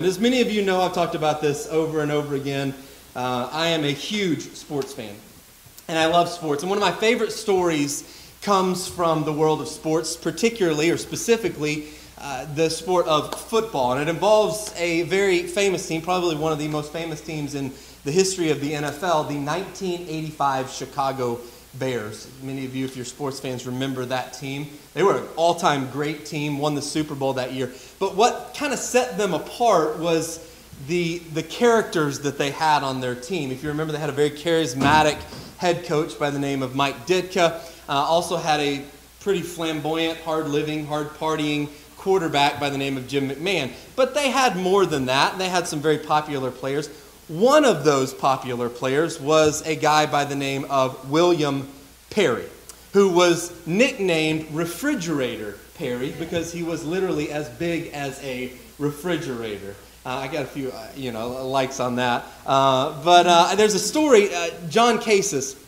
As many of you know, I've talked about this over and over again. Uh, I am a huge sports fan, and I love sports. And one of my favorite stories comes from the world of sports, particularly or specifically uh, the sport of football. And it involves a very famous team, probably one of the most famous teams in the history of the NFL, the 1985 Chicago Bears. Many of you, if you're sports fans, remember that team. They were an all time great team, won the Super Bowl that year. But what kind of set them apart was the, the characters that they had on their team. If you remember, they had a very charismatic head coach by the name of Mike Ditka. Uh, also had a pretty flamboyant, hard living, hard partying quarterback by the name of Jim McMahon. But they had more than that. They had some very popular players. One of those popular players was a guy by the name of William Perry, who was nicknamed Refrigerator Perry because he was literally as big as a refrigerator. Uh, I got a few, uh, you know, likes on that. Uh, but uh, there's a story. Uh, John Casas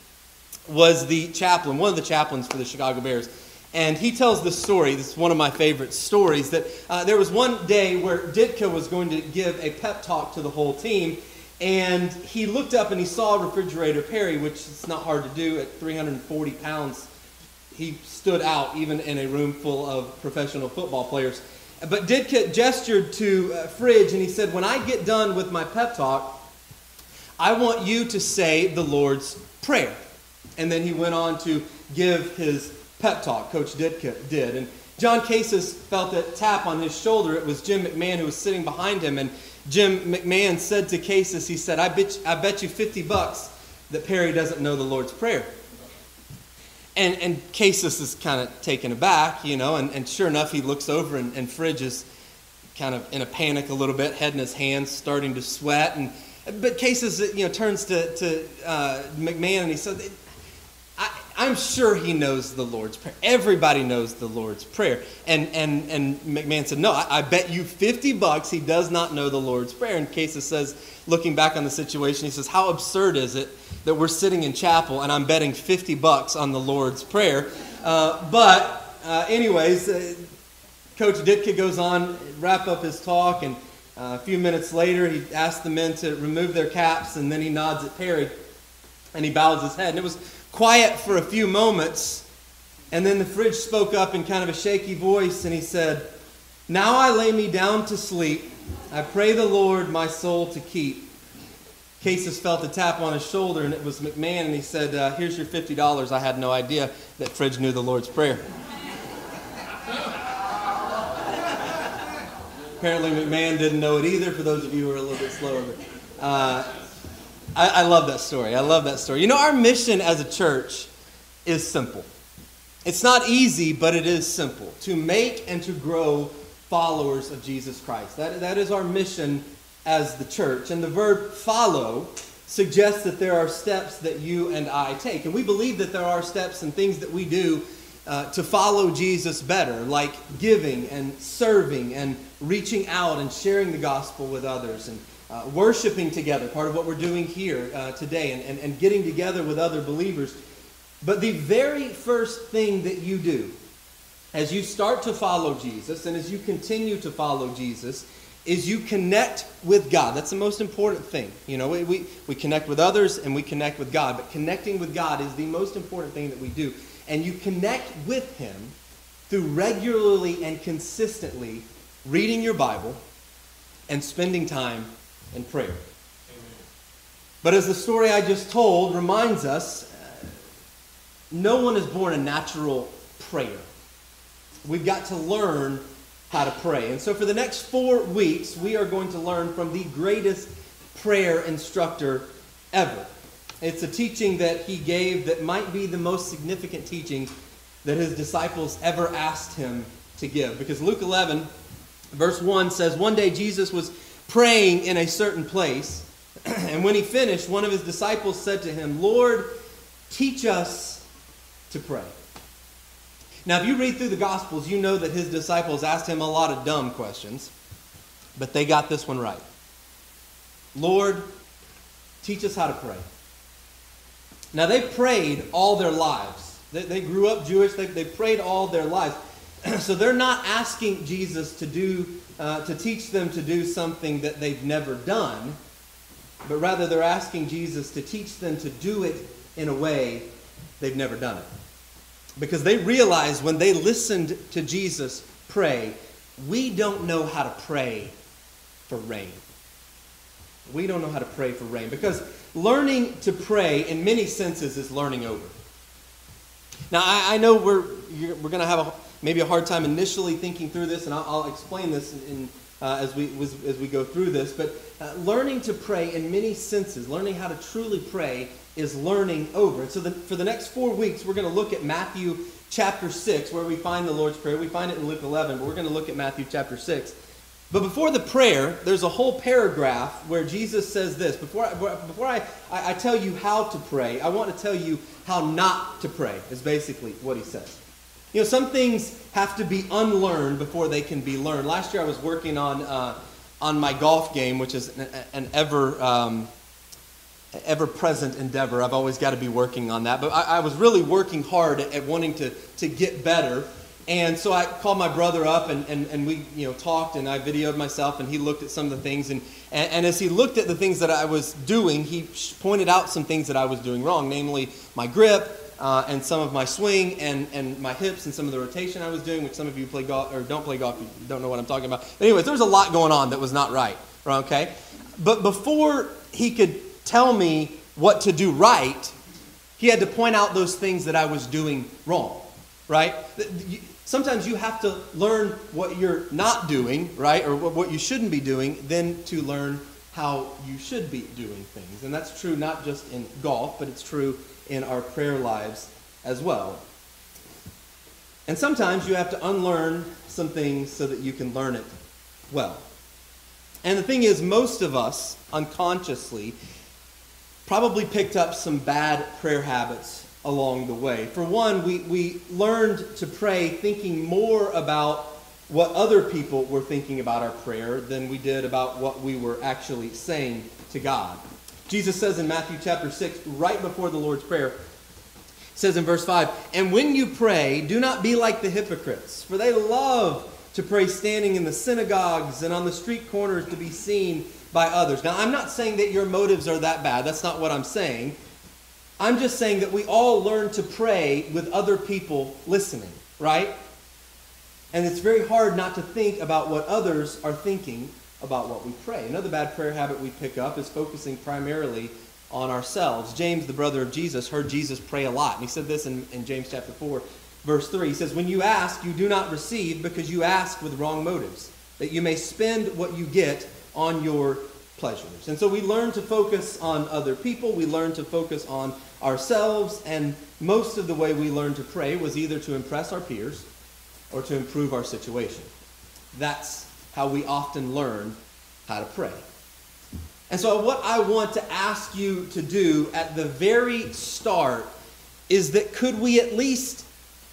was the chaplain, one of the chaplains for the Chicago Bears. And he tells this story. This is one of my favorite stories. That uh, there was one day where Ditka was going to give a pep talk to the whole team, and he looked up and he saw Refrigerator Perry, which is not hard to do at 340 pounds. He stood out even in a room full of professional football players. But Ditka gestured to uh, Fridge and he said, When I get done with my pep talk, I want you to say the Lord's Prayer. And then he went on to give his pep talk, Coach Ditka did. And John Casas felt a tap on his shoulder. It was Jim McMahon who was sitting behind him. And Jim McMahon said to Casas, he said, I bet, I bet you 50 bucks that Perry doesn't know the Lord's Prayer. And, and Casas is kind of taken aback, you know, and, and sure enough, he looks over and, and Fridge is kind of in a panic a little bit, head in his hands, starting to sweat. And, but Casas, you know, turns to, to uh, McMahon and he says, I'm sure he knows the Lord's Prayer. Everybody knows the Lord's Prayer. And, and, and McMahon said, No, I, I bet you 50 bucks he does not know the Lord's Prayer. And Casas says, looking back on the situation, he says, How absurd is it that we're sitting in chapel and I'm betting 50 bucks on the Lord's Prayer? Uh, but, uh, anyways, uh, Coach Ditka goes on, wrap up his talk, and uh, a few minutes later, he asks the men to remove their caps, and then he nods at Perry and he bows his head. And it was quiet for a few moments, and then the fridge spoke up in kind of a shaky voice, and he said, Now I lay me down to sleep. I pray the Lord my soul to keep. Casas felt a tap on his shoulder, and it was McMahon, and he said, uh, Here's your $50. I had no idea that Fridge knew the Lord's Prayer. Apparently, McMahon didn't know it either, for those of you who are a little bit slower. But, uh, I, I love that story. I love that story. You know, our mission as a church is simple. It's not easy, but it is simple to make and to grow followers of Jesus Christ. That, that is our mission as the church. And the verb follow suggests that there are steps that you and I take. And we believe that there are steps and things that we do uh, to follow Jesus better, like giving and serving and reaching out and sharing the gospel with others and uh, worshiping together, part of what we're doing here uh, today, and, and, and getting together with other believers. But the very first thing that you do as you start to follow Jesus and as you continue to follow Jesus is you connect with God. That's the most important thing. You know, we, we, we connect with others and we connect with God, but connecting with God is the most important thing that we do. And you connect with Him through regularly and consistently reading your Bible and spending time and prayer. But as the story I just told reminds us, uh, no one is born a natural prayer. We've got to learn how to pray. And so for the next four weeks, we are going to learn from the greatest prayer instructor ever. It's a teaching that he gave that might be the most significant teaching that his disciples ever asked him to give. Because Luke 11, verse 1 says, One day Jesus was praying in a certain place. and when he finished, one of his disciples said to him, Lord, teach us to pray. Now, if you read through the Gospels, you know that his disciples asked him a lot of dumb questions, but they got this one right. Lord, teach us how to pray. Now, they prayed all their lives. They, they grew up Jewish, they, they prayed all their lives. so they're not asking Jesus to do, uh, to teach them to do something that they've never done, but rather they're asking Jesus to teach them to do it in a way they've never done it. Because they realized when they listened to Jesus pray, we don't know how to pray for rain. We don't know how to pray for rain because learning to pray, in many senses, is learning over. Now, I, I know we're, we're going to have a, maybe a hard time initially thinking through this, and I'll, I'll explain this in, uh, as, we, as we go through this. But uh, learning to pray, in many senses, learning how to truly pray, is learning over. And so, the, for the next four weeks, we're going to look at Matthew chapter 6, where we find the Lord's Prayer. We find it in Luke 11, but we're going to look at Matthew chapter 6. But before the prayer, there's a whole paragraph where Jesus says this. Before, I, before I, I, tell you how to pray, I want to tell you how not to pray, is basically what he says. You know, some things have to be unlearned before they can be learned. Last year I was working on, uh, on my golf game, which is an, an ever, um, ever present endeavor. I've always got to be working on that. But I, I was really working hard at, at wanting to, to get better. And so I called my brother up and, and, and we you know, talked and I videoed myself and he looked at some of the things. And, and, and, as he looked at the things that I was doing, he pointed out some things that I was doing wrong, namely my grip uh, and some of my swing and, and my hips and some of the rotation I was doing, which some of you play golf or don't play golf, you don't know what I'm talking about. But anyways, there was a lot going on that was not right, okay? But before he could tell me what to do right, he had to point out those things that I was doing wrong, right? sometimes you have to learn what you're not doing, right, or what you shouldn't be doing, then to learn how you should be doing things. And that's true not just in golf, but it's true in our prayer lives as well. And sometimes you have to unlearn some things so that you can learn it well. And the thing is, most of us unconsciously probably picked up some bad prayer habits along the way. For one, we, we learned to pray thinking more about what other people were thinking about our prayer than we did about what we were actually saying to God. Jesus says in Matthew chapter 6, right before the Lord's Prayer, says in verse 5, And when you pray, do not be like the hypocrites, for they love to pray standing in the synagogues and on the street corners to be seen by others. Now, I'm not saying that your motives are that bad. That's not what I'm saying. I'm just saying that we all learn to pray with other people listening, right? And it's very hard not to think about what others are thinking about what we pray. Another bad prayer habit we pick up is focusing primarily on ourselves. James, the brother of Jesus, heard Jesus pray a lot. And he said this in, in James chapter 4, verse 3. He says, When you ask, you do not receive because you ask with wrong motives, that you may spend what you get on your pleasures. And so we learn to focus on other people, we learn to focus on ourselves, and most of the way we learned to pray was either to impress our peers or to improve our situation. That's how we often learn how to pray. And so, what I want to ask you to do at the very start is that could we at least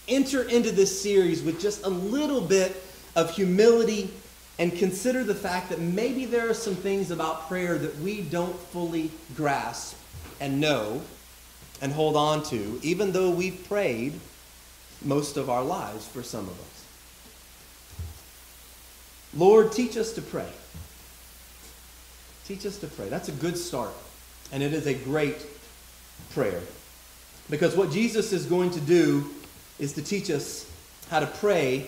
enter into this series with just a little bit of humility and consider the fact that maybe there are some things about prayer that we don't fully grasp and know and hold on to, even though we've prayed most of our lives for some of us. Lord, teach us to pray. Teach us to pray. That's a good start. And it is a great prayer. Because what Jesus is going to do is to teach us how to pray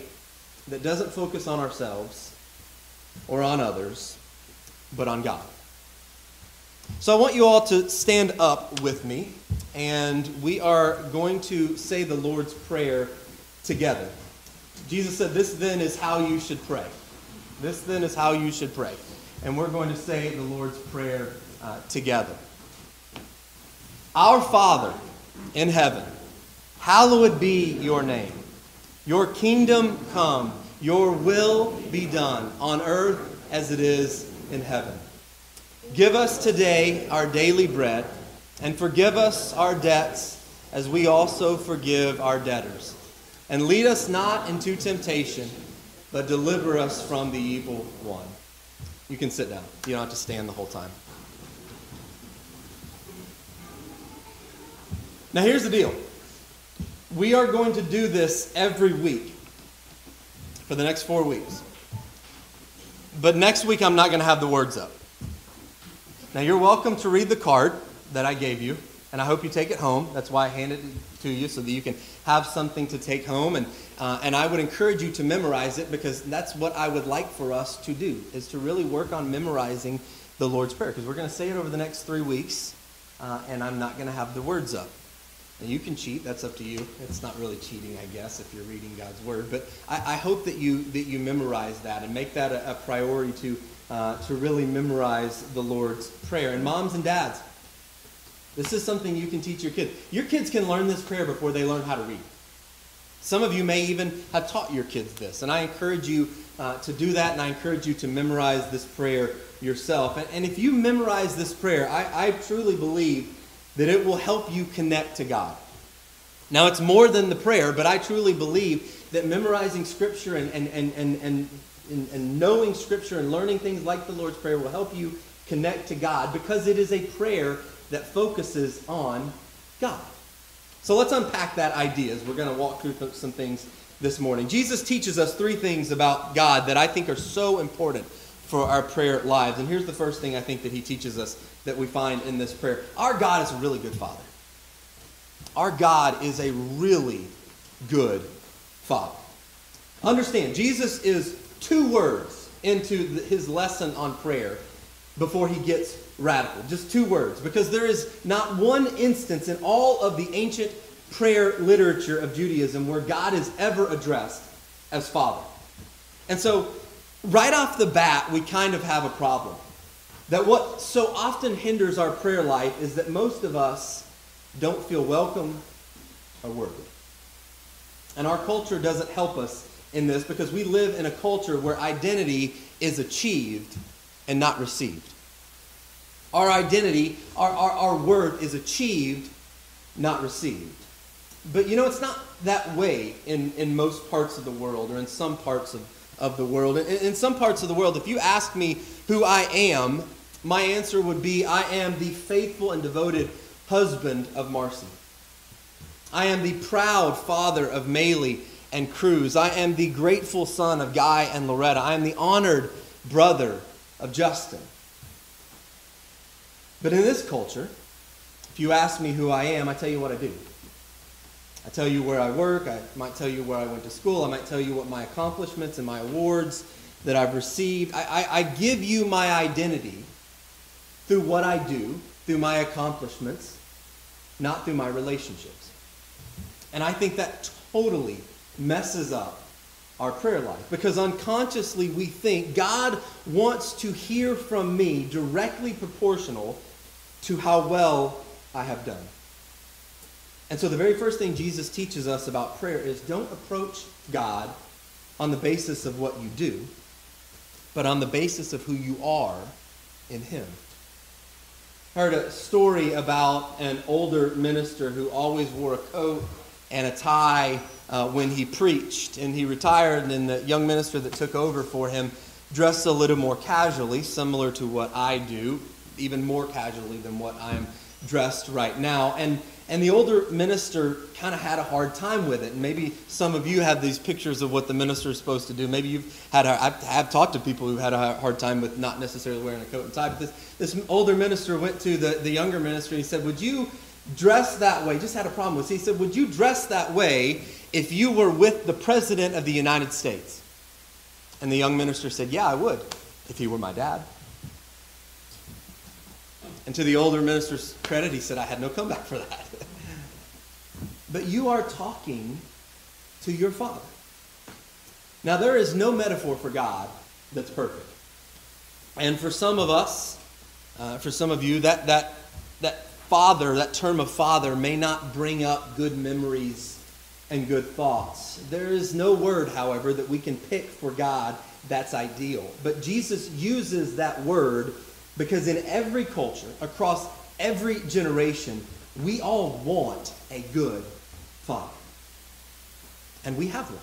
that doesn't focus on ourselves or on others, but on God. So I want you all to stand up with me, and we are going to say the Lord's Prayer together. Jesus said, This then is how you should pray. This then is how you should pray. And we're going to say the Lord's Prayer uh, together. Our Father in heaven, hallowed be your name. Your kingdom come, your will be done on earth as it is in heaven. Give us today our daily bread, and forgive us our debts as we also forgive our debtors. And lead us not into temptation, but deliver us from the evil one. You can sit down. You don't have to stand the whole time. Now, here's the deal we are going to do this every week. for the next four weeks. But next week, I'm not going to have the words up. Now, you're welcome to read the card that I gave you, and I hope you take it home. That's why I handed it to you, so that you can have something to take home. And, uh, and I would encourage you to memorize it because that's what I would like for us to do, is to really work on memorizing the Lord's Prayer, because we're going to say it over the next three weeks, uh, and I'm not going to have the words up. And you can cheat. That's up to you. It's not really cheating, I guess, if you're reading God's word. But I, I hope that you that you memorize that and make that a, a priority to uh, to really memorize the Lord's prayer. And moms and dads, this is something you can teach your kids. Your kids can learn this prayer before they learn how to read. Some of you may even have taught your kids this, and I encourage you uh, to do that, and I encourage you to memorize this prayer yourself. And, and if you memorize this prayer, I, I truly believe that it will help you connect to God. Now, it's more than the prayer, but I truly believe that memorizing Scripture and, and, and, and, and, and knowing Scripture and learning things like the Lord's Prayer will help you connect to God because it is a prayer that focuses on God. So let's unpack that idea as we're going to walk through some things this morning. Jesus teaches us three things about God that I think are so important for our prayer lives. And here's the first thing I think that he teaches us that we find in this prayer Our God is a really good Father. Our God is a really good Father. Understand, Jesus is two words into his lesson on prayer before he gets radical. Just two words. Because there is not one instance in all of the ancient prayer literature of Judaism where God is ever addressed as Father. And so, right off the bat, we kind of have a problem. That what so often hinders our prayer life is that most of us don't feel welcome or worthy. And our culture doesn't help us in this because we live in a culture where identity is achieved and not received. Our identity, our, our, our worth is achieved, not received. But you know, it's not that way in, in most parts of the world or in some parts of, of the world. In, in some parts of the world, if you ask me who I am, my answer would be I am the faithful and devoted husband of Marcy. I am the proud father of Maylee and Cruz. I am the grateful son of Guy and Loretta. I am the honored brother of Justin. But in this culture, if you ask me who I am, I tell you what I do. I tell you where I work. I might tell you where I went to school. I might tell you what my accomplishments and my awards that I've received. I, I, I give you my identity through what I do, through my accomplishments, not through my relationships. And I think that totally messes up our prayer life because unconsciously we think God wants to hear from me directly proportional to how well I have done. And so the very first thing Jesus teaches us about prayer is don't approach God on the basis of what you do, but on the basis of who you are in Him. I heard a story about an older minister who always wore a coat and a tie uh, when he preached. And he retired, and the young minister that took over for him dressed a little more casually, similar to what I do, even more casually than what I'm dressed right now. And and the older minister kind of had a hard time with it. And maybe some of you have these pictures of what the minister is supposed to do. Maybe you've had, a, I've, I've talked to people who had a hard time with not necessarily wearing a coat and tie. But this, this older minister went to the, the younger minister and he said, Would you dress that way? Just had a problem with it. He said, Would you dress that way if you were with the President of the United States? And the young minister said, Yeah, I would, if he were my dad. And to the older minister's credit, he said, I had no comeback for that. but you are talking to your Father. Now, there is no metaphor for God that's perfect. And for some of us, uh, for some of you, that, that, that father, that term of father, may not bring up good memories and good thoughts. There is no word, however, that we can pick for God that's ideal. But Jesus uses that word because in every culture, across every generation, we all want a good father. And we have one.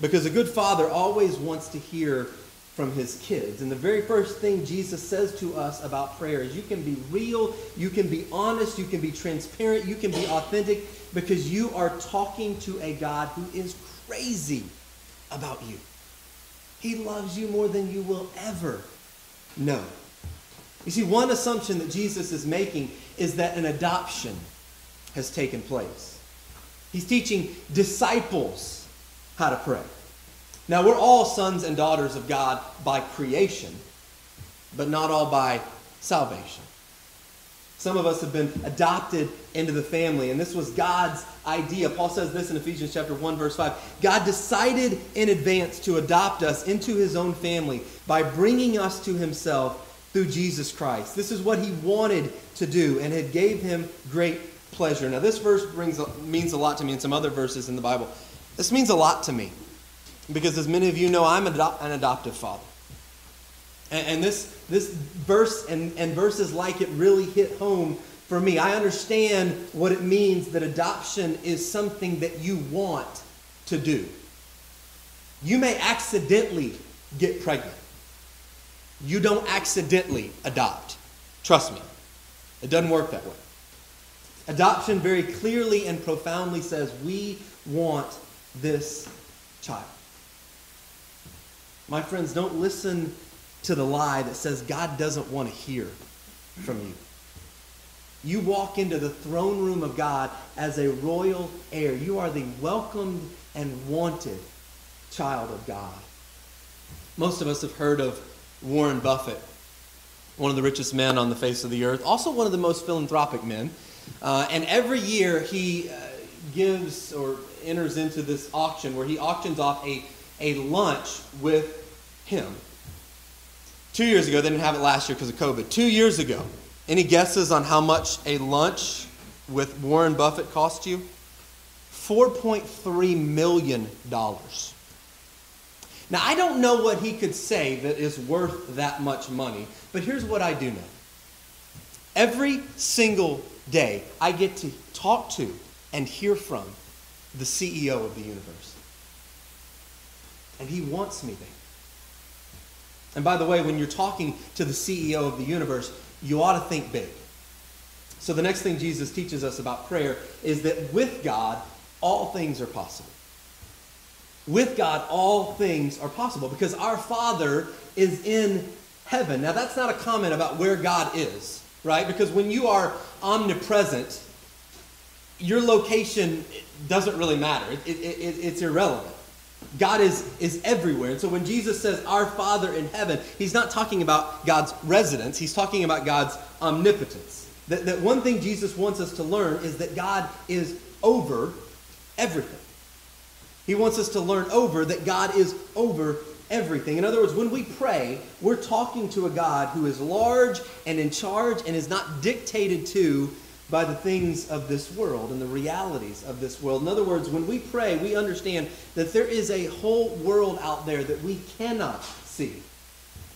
Because a good father always wants to hear from his kids. And the very first thing Jesus says to us about prayer is you can be real, you can be honest, you can be transparent, you can be authentic because you are talking to a God who is crazy about you. He loves you more than you will ever know. You see, one assumption that Jesus is making is that an adoption has taken place. He's teaching disciples how to pray. Now, we're all sons and daughters of God by creation, but not all by salvation. Some of us have been adopted into the family, and this was God's idea. Paul says this in Ephesians chapter 1 verse 5. God decided in advance to adopt us into his own family by bringing us to himself through Jesus Christ. This is what he wanted to do and it gave him great pleasure. Now this verse brings means a lot to me and some other verses in the Bible. This means a lot to me because as many of you know, I'm an adoptive father. And, and this, this verse and, and verses like it really hit home for me. I understand what it means that adoption is something that you want to do. You may accidentally get pregnant. You don't accidentally adopt. Trust me, it doesn't work that way. Adoption very clearly and profoundly says we want this child. My friends, don't listen to the lie that says God doesn't want to hear from you. You walk into the throne room of God as a royal heir. You are the welcomed and wanted child of God. Most of us have heard of Warren Buffett, one of the richest men on the face of the earth, also one of the most philanthropic men. Uh, and every year he uh, gives or enters into this auction where he auctions off a, a lunch with him. Two years ago, they didn't have it last year because of COVID. Two years ago, any guesses on how much a lunch with Warren Buffett cost you? $4.3 million. Now, I don't know what he could say that is worth that much money, but here's what I do know. Every single day, I get to talk to and hear from the CEO of the universe. And he wants me there. And by the way, when you're talking to the CEO of the universe, you ought to think big. So the next thing Jesus teaches us about prayer is that with God, all things are possible. With God, all things are possible because our Father is in heaven. Now, that's not a comment about where God is, right? Because when you are omnipresent, your location doesn't really matter, it, it, it, it's irrelevant. God is, is everywhere. And so when Jesus says, Our Father in heaven, he's not talking about God's residence, he's talking about God's omnipotence. That, that one thing Jesus wants us to learn is that God is over everything. He wants us to learn over that God is over everything. In other words, when we pray, we're talking to a God who is large and in charge and is not dictated to by the things of this world and the realities of this world. In other words, when we pray, we understand that there is a whole world out there that we cannot see.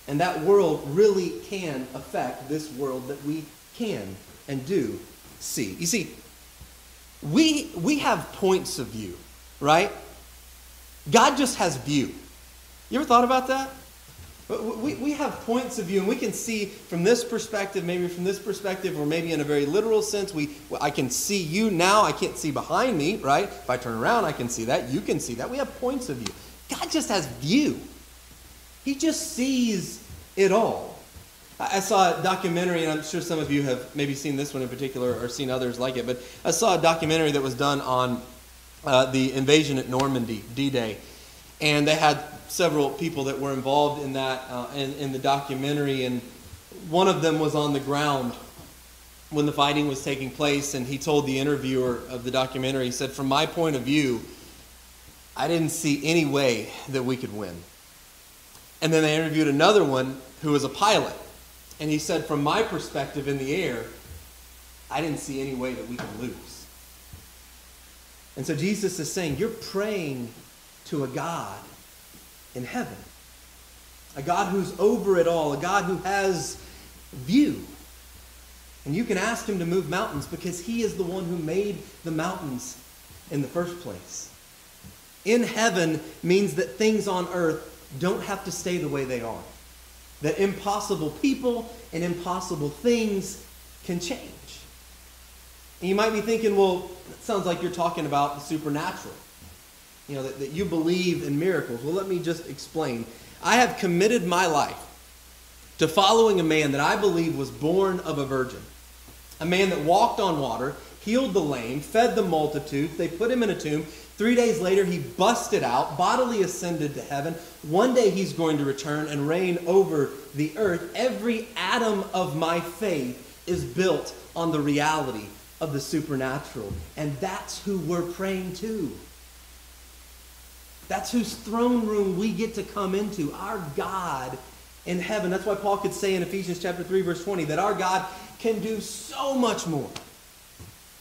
And that world really can affect this world that we can and do see. You see, we, we have points of view, right? God just has view. You ever thought about that? We, we have points of view, and we can see from this perspective, maybe from this perspective, or maybe in a very literal sense. We, I can see you now. I can't see behind me, right? If I turn around, I can see that. You can see that. We have points of view. God just has view. He just sees it all. I saw a documentary, and I'm sure some of you have maybe seen this one in particular or seen others like it, but I saw a documentary that was done on uh, the invasion at Normandy, D Day. And they had several people that were involved in that uh, in, in the documentary, and one of them was on the ground when the fighting was taking place, and he told the interviewer of the documentary, he said, From my point of view, I didn't see any way that we could win. And then they interviewed another one who was a pilot, and he said, From my perspective in the air, I didn't see any way that we could lose. And so Jesus is saying, You're praying to a God in heaven. A God who's over it all, a God who has view. And you can ask him to move mountains because he is the one who made the mountains in the first place. In heaven means that things on earth don't have to stay the way they are. That impossible people and impossible things can change. And you might be thinking, well, it sounds like you're talking about the supernatural. You know, that, that you believe in miracles. Well, let me just explain. I have committed my life to following a man that I believe was born of a virgin, a man that walked on water, healed the lame, fed the multitudes. They put him in a tomb. Three days later, he busted out, bodily ascended to heaven. One day he's going to return and reign over the earth. Every atom of my faith is built on the reality of the supernatural. And that's who we're praying to. That's whose throne room we get to come into, our God in heaven. That's why Paul could say in Ephesians chapter 3 verse 20 that our God can do so much more,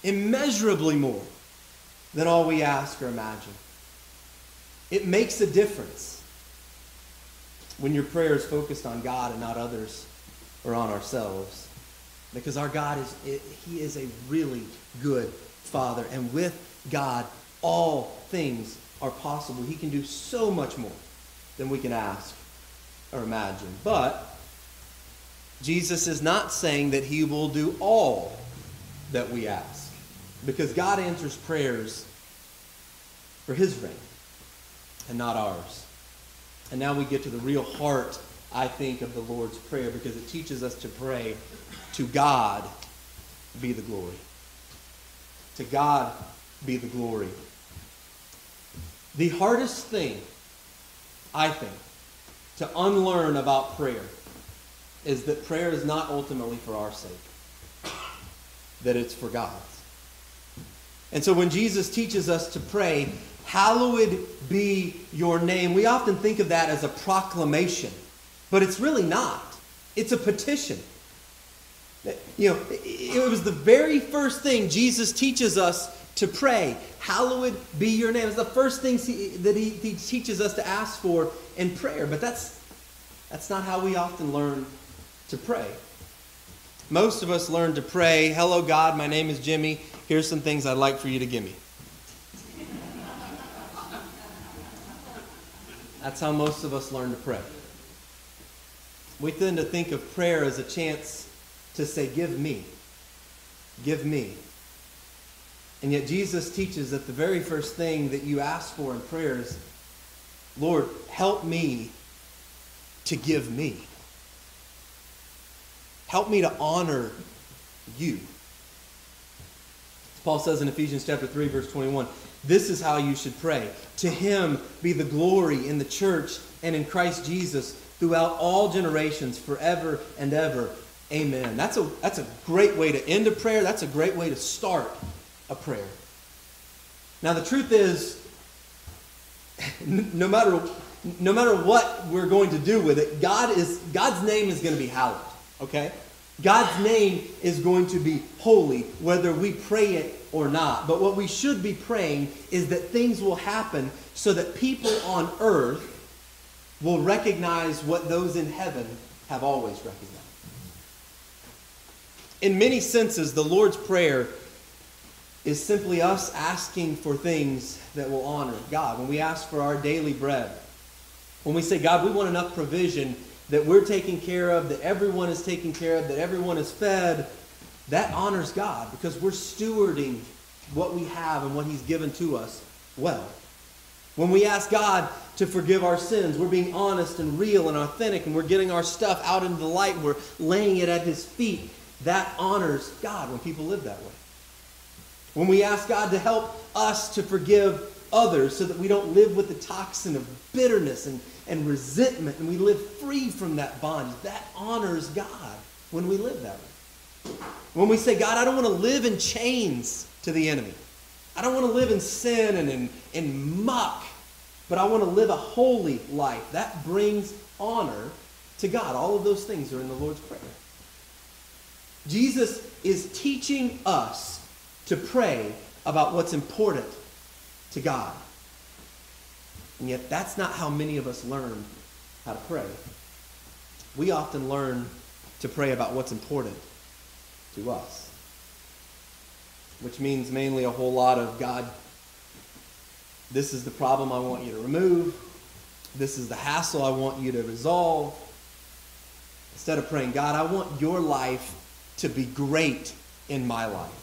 immeasurably more than all we ask or imagine. It makes a difference when your prayer is focused on God and not others or on ourselves. Because our God is he is a really good father and with God all things are possible. He can do so much more than we can ask or imagine. But Jesus is not saying that he will do all that we ask. Because God answers prayers for his reign and not ours. And now we get to the real heart, I think, of the Lord's Prayer because it teaches us to pray to God be the glory. To God be the glory. The hardest thing, I think, to unlearn about prayer is that prayer is not ultimately for our sake, that it's for God's. And so when Jesus teaches us to pray, hallowed be your name, we often think of that as a proclamation, but it's really not. It's a petition. You know, it was the very first thing Jesus teaches us to pray. Hallowed be your name. It's the first thing that he, he teaches us to ask for in prayer. But that's, that's not how we often learn to pray. Most of us learn to pray, Hello, God, my name is Jimmy. Here's some things I'd like for you to give me. That's how most of us learn to pray. We tend to think of prayer as a chance to say, Give me. Give me. And yet Jesus teaches that the very first thing that you ask for in prayer is, Lord, help me to give me. Help me to honor you. Paul says in Ephesians chapter 3 verse 21, this is how you should pray. To him be the glory in the church and in Christ Jesus throughout all generations forever and ever. Amen. That's a, that's a great way to end a prayer. That's a great way to start a prayer. Now, the truth is, no matter, no matter what we're going to do with it, God is, God's name is going to be hallowed. Okay? God's name is going to be holy, whether we pray it or not. But what we should be praying is that things will happen so that people on earth will recognize what those in heaven have always recognized. In many senses, the Lord's Prayer is simply us asking for things that will honor God. When we ask for our daily bread, when we say, God, we want enough provision that we're taken care of, that everyone is taken care of, that everyone is fed, that honors God because we're stewarding what we have and what He's given to us well. When we ask God to forgive our sins, we're being honest and real and authentic, and we're getting our stuff out into the light, we're laying it at His feet. That honors God when people live that way. When we ask God to help us to forgive others so that we don't live with the toxin of bitterness and, and resentment and we live free from that bondage, that honors God when we live that way. When we say, God, I don't want to live in chains to the enemy. I don't want to live in sin and in, in muck, but I want to live a holy life. That brings honor to God. All of those things are in the Lord's Prayer. Jesus is teaching us to pray about what's important to God. And yet, that's not how many of us learn how to pray. We often learn to pray about what's important to us, which means mainly a whole lot of God, this is the problem I want you to remove, this is the hassle I want you to resolve. Instead of praying, God, I want your life to be great in my life.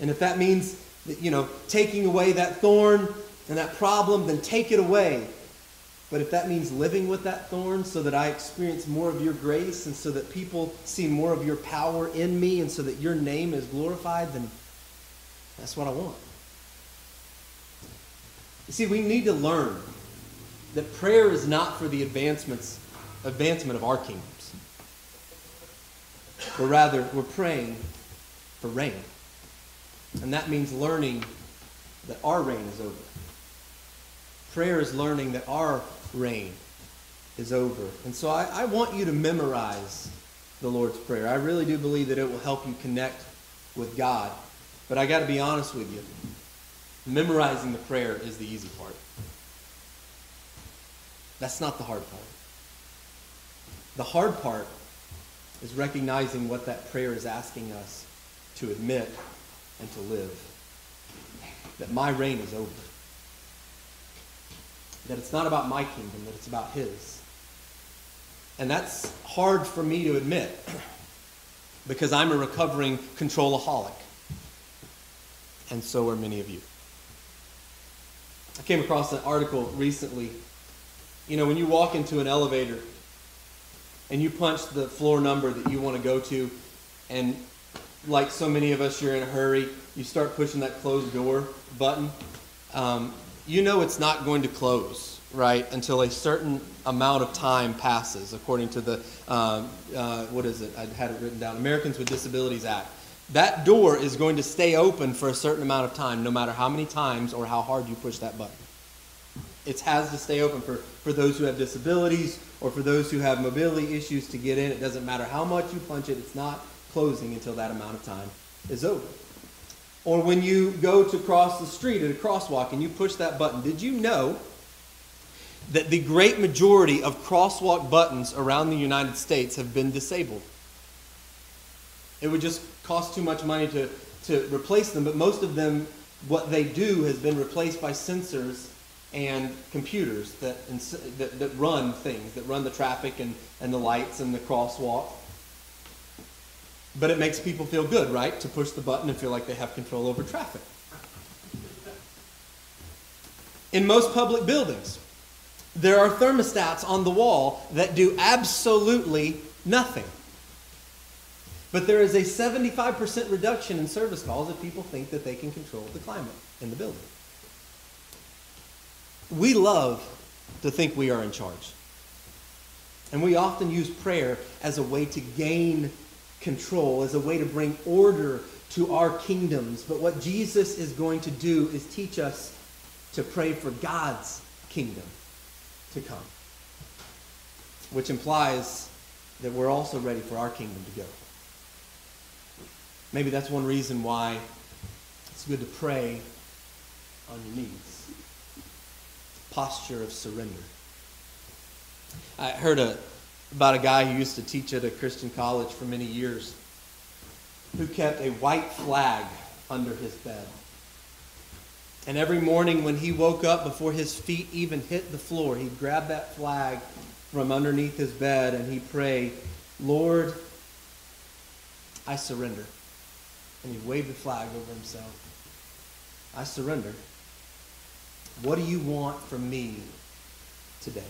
And if that means, you know, taking away that thorn and that problem, then take it away. But if that means living with that thorn so that I experience more of your grace and so that people see more of your power in me and so that your name is glorified, then that's what I want. You see, we need to learn that prayer is not for the advancements, advancement of our kingdoms, but rather we're praying for rain. And that means learning that our reign is over. Prayer is learning that our reign is over. And so I, I want you to memorize the Lord's Prayer. I really do believe that it will help you connect with God. But I got to be honest with you. Memorizing the prayer is the easy part. That's not the hard part. The hard part is recognizing what that prayer is asking us to admit and to live. That my reign is over. That it's not about my kingdom, that it's about His. And that's hard for me to admit because I'm a recovering controlaholic. And so are many of you. I came across an article recently. You know, when you walk into an elevator and you punch the floor number that you want to go to, and like so many of us, you're in a hurry, you start pushing that closed door button, um, you know it's not going to close, right, until a certain amount of time passes, according to the, um, uh, what is it? I had it written down Americans with Disabilities Act. That door is going to stay open for a certain amount of time, no matter how many times or how hard you push that button. It has to stay open for, for those who have disabilities or for those who have mobility issues to get in. It doesn't matter how much you punch it, it's not closing until that amount of time is over. Or when you go to cross the street at a crosswalk and you push that button, did you know that the great majority of crosswalk buttons around the United States have been disabled? It would just cost too much money to, to replace them, but most of them, what they do has been replaced by sensors and computers that, that, that run things, that run the traffic and, and the lights and the crosswalk. But it makes people feel good, right? To push the button and feel like they have control over traffic. In most public buildings, there are thermostats on the wall that do absolutely nothing. But there is a 75% reduction in service calls if people think that they can control the climate in the building. We love to think we are in charge. And we often use prayer as a way to gain control, as a way to bring order to our kingdoms. But what Jesus is going to do is teach us to pray for God's kingdom to come, which implies that we're also ready for our kingdom to go. Maybe that's one reason why it's good to pray on your knees. Posture of surrender. I heard a, about a guy who used to teach at a Christian college for many years who kept a white flag under his bed. And every morning when he woke up, before his feet even hit the floor, he'd grab that flag from underneath his bed and he'd pray, Lord, I surrender and he waved the flag over himself. I surrender. What do you want from me today?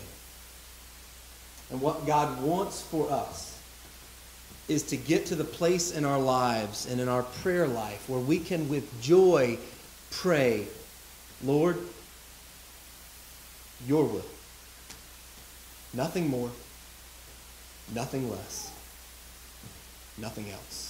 And what God wants for us is to get to the place in our lives and in our prayer life where we can with joy pray, Lord, your will. Nothing more, nothing less, nothing else.